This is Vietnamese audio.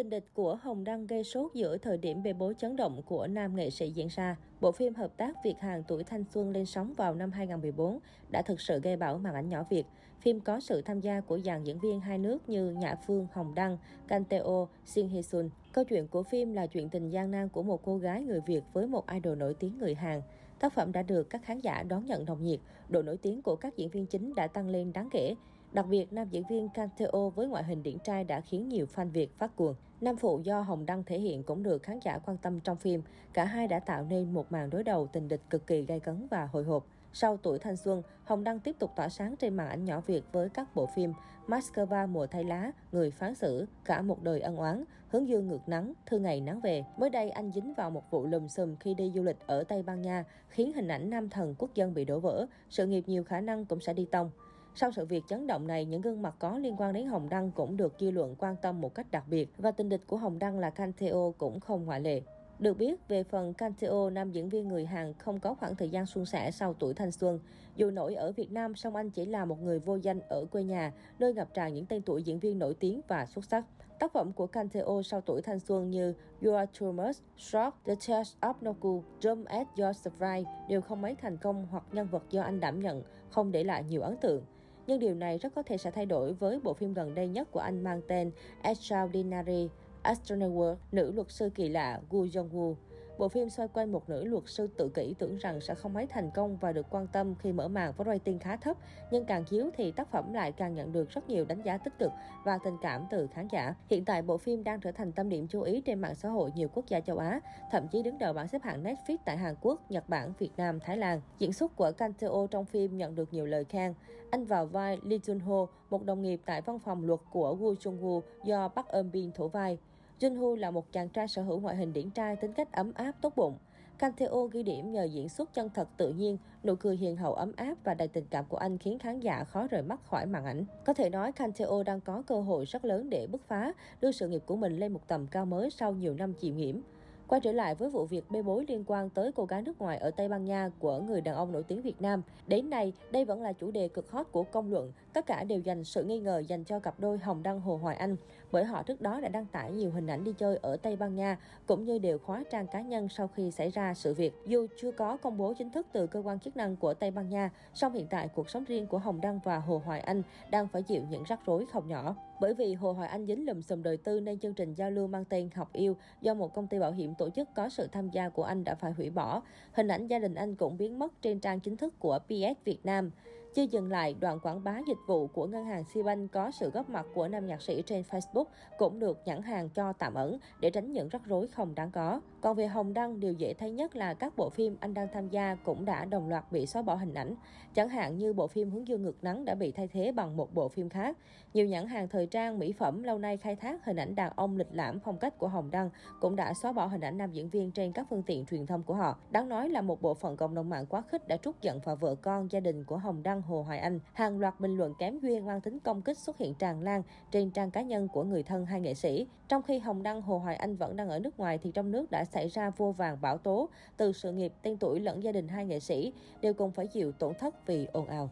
Tình địch của Hồng Đăng gây sốt giữa thời điểm bê bối chấn động của nam nghệ sĩ diễn ra. Bộ phim hợp tác Việt Hàn tuổi thanh xuân lên sóng vào năm 2014 đã thực sự gây bão màn ảnh nhỏ Việt. Phim có sự tham gia của dàn diễn viên hai nước như Nhã Phương, Hồng Đăng, kanteo Shin Hee Sun. Câu chuyện của phim là chuyện tình gian nan của một cô gái người Việt với một idol nổi tiếng người Hàn. Tác phẩm đã được các khán giả đón nhận nồng nhiệt, độ nổi tiếng của các diễn viên chính đã tăng lên đáng kể. Đặc biệt, nam diễn viên Canteo với ngoại hình điển trai đã khiến nhiều fan Việt phát cuồng. Nam phụ do Hồng Đăng thể hiện cũng được khán giả quan tâm trong phim. Cả hai đã tạo nên một màn đối đầu tình địch cực kỳ gay cấn và hồi hộp. Sau tuổi thanh xuân, Hồng Đăng tiếp tục tỏa sáng trên màn ảnh nhỏ Việt với các bộ phim Moscow mùa thay lá, Người phán xử, Cả một đời ân oán, Hướng dương ngược nắng, Thư ngày nắng về. Mới đây anh dính vào một vụ lùm xùm khi đi du lịch ở Tây Ban Nha, khiến hình ảnh nam thần quốc dân bị đổ vỡ, sự nghiệp nhiều khả năng cũng sẽ đi tông. Sau sự việc chấn động này, những gương mặt có liên quan đến Hồng Đăng cũng được dư luận quan tâm một cách đặc biệt và tình địch của Hồng Đăng là Canteo cũng không ngoại lệ. Được biết, về phần Canteo, nam diễn viên người Hàn không có khoảng thời gian suôn sẻ sau tuổi thanh xuân. Dù nổi ở Việt Nam, song anh chỉ là một người vô danh ở quê nhà, nơi ngập tràn những tên tuổi diễn viên nổi tiếng và xuất sắc. Tác phẩm của Canteo sau tuổi thanh xuân như You Are Too Much, Shock, The chest of Noku, Jump at Your Surprise đều không mấy thành công hoặc nhân vật do anh đảm nhận không để lại nhiều ấn tượng. Nhưng điều này rất có thể sẽ thay đổi với bộ phim gần đây nhất của anh mang tên Extraordinary Astronaut, nữ luật sư kỳ lạ Gu Jong-woo. Bộ phim xoay quanh một nữ luật sư tự kỷ tưởng rằng sẽ không mấy thành công và được quan tâm khi mở màn với rating khá thấp, nhưng càng chiếu thì tác phẩm lại càng nhận được rất nhiều đánh giá tích cực và tình cảm từ khán giả. Hiện tại bộ phim đang trở thành tâm điểm chú ý trên mạng xã hội nhiều quốc gia châu Á, thậm chí đứng đầu bảng xếp hạng Netflix tại Hàn Quốc, Nhật Bản, Việt Nam, Thái Lan. Diễn xuất của Kang Teo trong phim nhận được nhiều lời khen. Anh vào vai Lee Jun Ho, một đồng nghiệp tại văn phòng luật của Woo Jung Woo do Park Eun Bin thủ vai. Junho là một chàng trai sở hữu ngoại hình điển trai, tính cách ấm áp, tốt bụng. Canteo ghi điểm nhờ diễn xuất chân thật tự nhiên, nụ cười hiền hậu ấm áp và đầy tình cảm của anh khiến khán giả khó rời mắt khỏi màn ảnh. Có thể nói Canteo đang có cơ hội rất lớn để bứt phá, đưa sự nghiệp của mình lên một tầm cao mới sau nhiều năm chịu nhiễm. Quay trở lại với vụ việc bê bối liên quan tới cô gái nước ngoài ở Tây Ban Nha của người đàn ông nổi tiếng Việt Nam. Đến nay, đây vẫn là chủ đề cực hot của công luận. Tất cả đều dành sự nghi ngờ dành cho cặp đôi Hồng Đăng Hồ Hoài Anh, bởi họ trước đó đã đăng tải nhiều hình ảnh đi chơi ở Tây Ban Nha, cũng như đều khóa trang cá nhân sau khi xảy ra sự việc. Dù chưa có công bố chính thức từ cơ quan chức năng của Tây Ban Nha, song hiện tại cuộc sống riêng của Hồng Đăng và Hồ Hoài Anh đang phải chịu những rắc rối không nhỏ. Bởi vì Hồ Hoài Anh dính lùm xùm đời tư nên chương trình giao lưu mang tên Học Yêu do một công ty bảo hiểm tổ chức có sự tham gia của anh đã phải hủy bỏ. Hình ảnh gia đình anh cũng biến mất trên trang chính thức của PS Việt Nam. Chưa dừng lại, đoạn quảng bá dịch vụ của ngân hàng Sibank có sự góp mặt của nam nhạc sĩ trên Facebook cũng được nhãn hàng cho tạm ẩn để tránh những rắc rối không đáng có. Còn về Hồng Đăng, điều dễ thấy nhất là các bộ phim anh đang tham gia cũng đã đồng loạt bị xóa bỏ hình ảnh. Chẳng hạn như bộ phim Hướng dương ngược nắng đã bị thay thế bằng một bộ phim khác. Nhiều nhãn hàng thời trang, mỹ phẩm lâu nay khai thác hình ảnh đàn ông lịch lãm phong cách của Hồng Đăng cũng đã xóa bỏ hình ảnh nam diễn viên trên các phương tiện truyền thông của họ. Đáng nói là một bộ phận cộng đồng mạng quá khích đã trút giận vào vợ con, gia đình của Hồng Đăng Hồ Hoài Anh. Hàng loạt bình luận kém duyên mang tính công kích xuất hiện tràn lan trên trang cá nhân của người thân hai nghệ sĩ. Trong khi Hồng Đăng Hồ Hoài Anh vẫn đang ở nước ngoài thì trong nước đã xảy ra vô vàng bão tố từ sự nghiệp, tên tuổi lẫn gia đình hai nghệ sĩ đều cùng phải chịu tổn thất vì ồn ào.